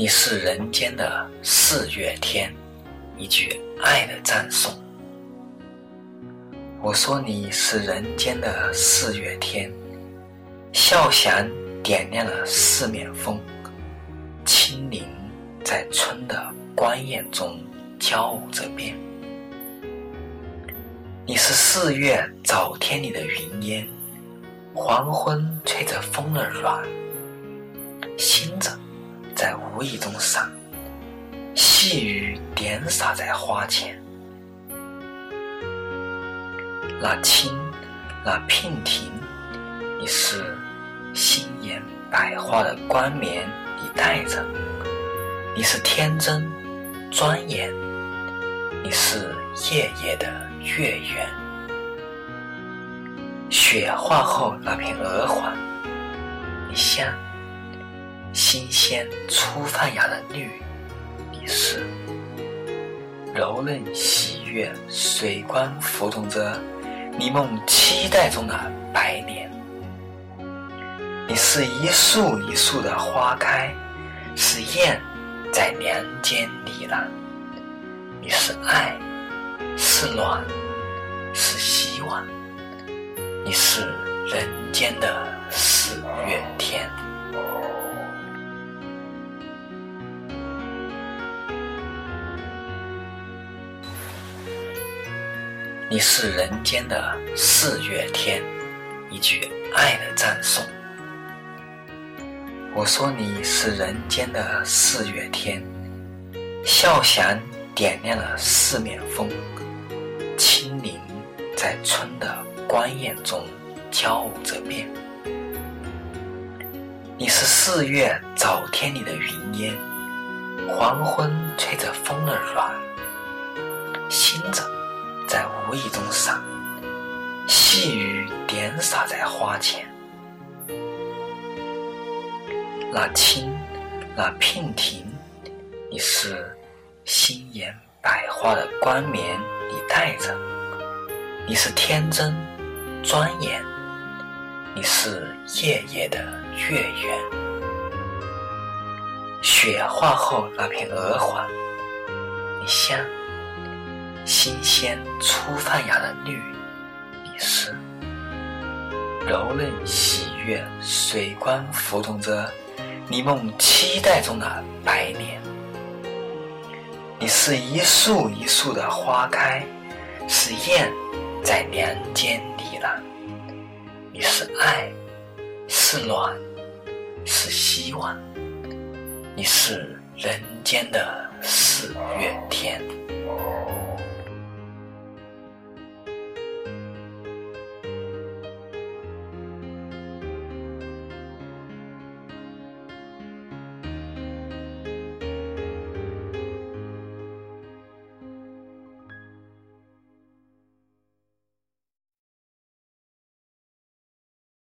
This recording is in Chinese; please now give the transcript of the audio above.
你是人间的四月天，一句爱的赞颂。我说你是人间的四月天，笑响点亮了四面风，轻灵在春的光艳中交舞着变。你是四月早天里的云烟，黄昏吹着风儿软，星子在无意中赏，细雨点洒在花前。那青，那娉婷，你是心颜百花的冠冕，你戴着；你是天真庄严，你是夜夜的月圆。雪化后那片鹅黄，你像新鲜初发芽的绿，你是柔嫩喜悦，水光浮动着。你梦期待中的白莲，你是一树一树的花开，是燕在梁间呢喃。你是爱，是暖，是希望。你是人间的四月天。你是人间的四月天，一句爱的赞颂。我说你是人间的四月天，笑响点亮了四面风，清灵在春的光艳中交舞着变。你是四月早天里的云烟，黄昏吹着风儿软，星子。在无意中洒，细雨点洒在花前。那青，那娉婷，你是心颜百花的冠冕，你戴着；你是天真庄严，你是夜夜的月圆。雪化后那片鹅黄，你像。新鲜初发芽的绿，你是柔嫩喜悦，水光浮动着你梦期待中的白莲。你是一树一树的花开，是燕在梁间呢喃。你是爱，是暖，是希望。你是人间的四月天。